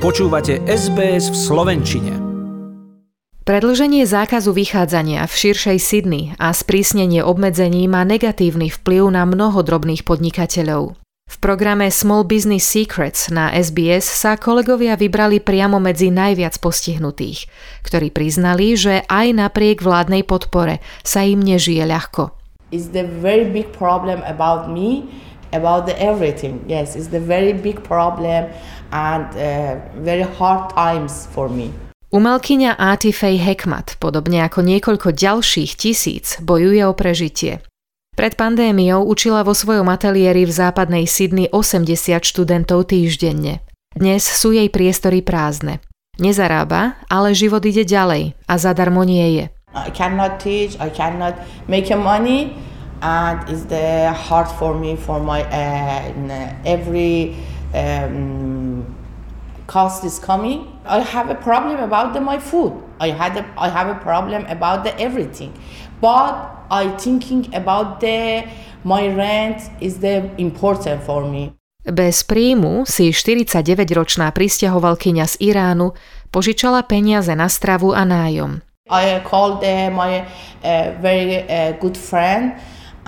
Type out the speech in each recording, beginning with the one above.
Počúvate SBS v Slovenčine. Predlženie zákazu vychádzania v širšej Sydney a sprísnenie obmedzení má negatívny vplyv na mnoho drobných podnikateľov. V programe Small Business Secrets na SBS sa kolegovia vybrali priamo medzi najviac postihnutých, ktorí priznali, že aj napriek vládnej podpore sa im nežije ľahko. It's the very big problem about me about the everything. Yes, it's the very big problem and uh, very hard times for me. Umelkyňa Atifej Hekmat, podobne ako niekoľko ďalších tisíc, bojuje o prežitie. Pred pandémiou učila vo svojom ateliéri v západnej Sydney 80 študentov týždenne. Dnes sú jej priestory prázdne. Nezarába, ale život ide ďalej a zadarmo nie je. I cannot teach, I cannot make money, and it's the hard for me for my uh, every um, cost is coming. I have a problem about the, my food. I had a, I have a problem about the everything, but I thinking about the my rent is the important for me. Bez príjmu si 49-ročná pristahovalkyňa z Iránu požičala peniaze na stravu a nájom. I called uh, my uh, very uh, good friend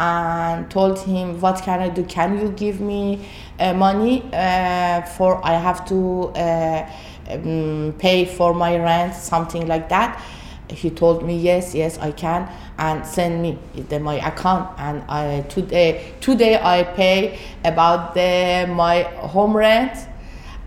and told him what can I do? Can you give me uh, money uh, for I have to uh, um, pay for my rent, something like that. He told me yes, yes I can, and send me the, my account. And I today today I pay about the my home rent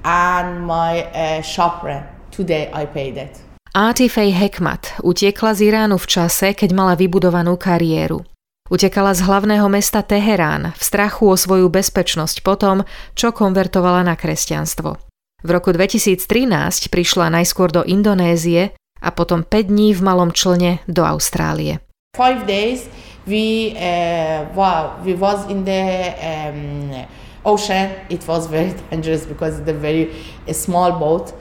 and my uh, shop rent. Today I paid it. Atifej Hekmat utiekla z Iránu v čase, keď mala vybudovanú kariéru. Utekala z hlavného mesta Teherán v strachu o svoju bezpečnosť potom, čo konvertovala na kresťanstvo. V roku 2013 prišla najskôr do Indonézie a potom 5 dní v malom člne do Austrálie. Five days we, uh, we was in the um, ocean. It was very dangerous because it's a very a small boat.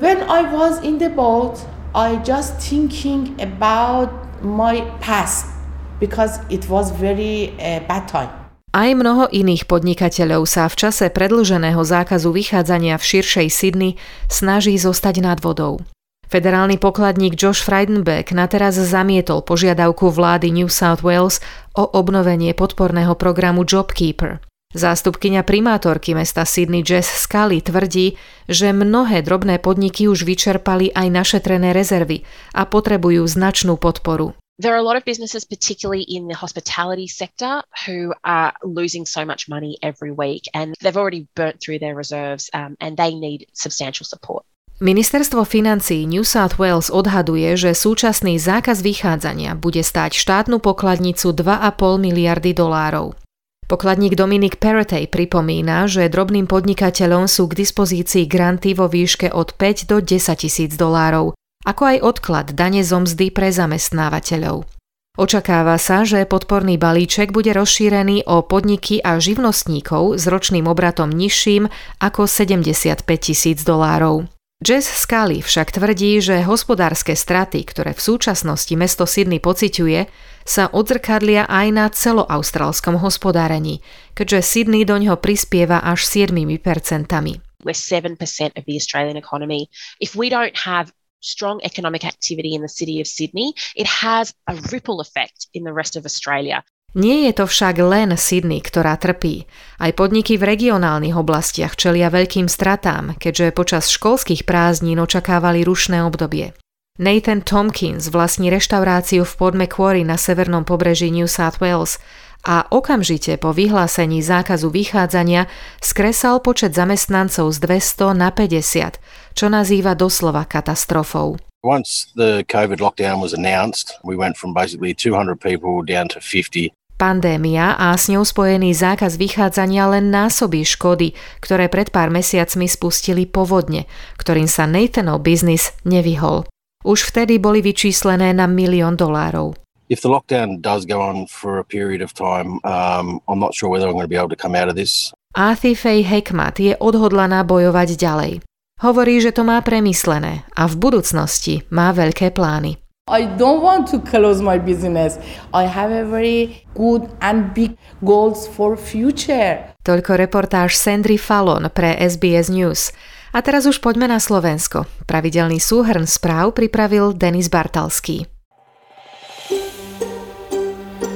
When I was in the boat, I just thinking about my past because it was very uh, bad time. Aj mnoho iných podnikateľov sa v čase predlženého zákazu vychádzania v širšej Sydney snaží zostať nad vodou. Federálny pokladník Josh Frydenbeck nateraz zamietol požiadavku vlády New South Wales o obnovenie podporného programu JobKeeper. Zástupkyňa primátorky mesta Sydney Jess Scully tvrdí, že mnohé drobné podniky už vyčerpali aj našetrené rezervy a potrebujú značnú podporu. There are a lot of businesses, particularly in the hospitality sector, who are losing so much money every week and they've already burnt through their reserves um, and they need substantial support. Ministerstvo financí New South Wales odhaduje, že súčasný zákaz vychádzania bude stáť štátnu pokladnicu 2,5 miliardy dolárov. Pokladník Dominik Peretej pripomína, že drobným podnikateľom sú k dispozícii granty vo výške od 5 do 10 tisíc dolárov, ako aj odklad dane zo mzdy pre zamestnávateľov. Očakáva sa, že podporný balíček bude rozšírený o podniky a živnostníkov s ročným obratom nižším ako 75 tisíc dolárov. Jess Scully však tvrdí, že hospodárske straty, ktoré v súčasnosti mesto Sydney pociťuje, sa odzrkadlia aj na celoaustrálskom hospodárení, keďže Sydney do ňoho prispieva až 7 percentami. We're 7% of the Australian economy. If we don't have strong economic activity in the city of Sydney, it has a ripple effect in the rest of Australia. Nie je to však len Sydney, ktorá trpí. Aj podniky v regionálnych oblastiach čelia veľkým stratám, keďže počas školských prázdnin očakávali rušné obdobie. Nathan Tompkins vlastní reštauráciu v Port Macquarie na severnom pobreží New South Wales a okamžite po vyhlásení zákazu vychádzania skresal počet zamestnancov z 200 na 50, čo nazýva doslova katastrofou. Once the COVID lockdown was announced, we went from basically 200 people down to 50. Pandémia a s ňou spojený zákaz vychádzania len násobí škody, ktoré pred pár mesiacmi spustili povodne, ktorým sa Nathanov biznis nevyhol. Už vtedy boli vyčíslené na milión dolárov if the lockdown does go on for a period of time, um, I'm not sure whether I'm going to be able to come out of this. Athifej Hekmat je odhodlaná bojovať ďalej. Hovorí, že to má premyslené a v budúcnosti má veľké plány. I don't want to close my business. I have a very good and big goals for future. Toľko reportáž Sandry Fallon pre SBS News. A teraz už poďme na Slovensko. Pravidelný súhrn správ pripravil Denis Bartalský.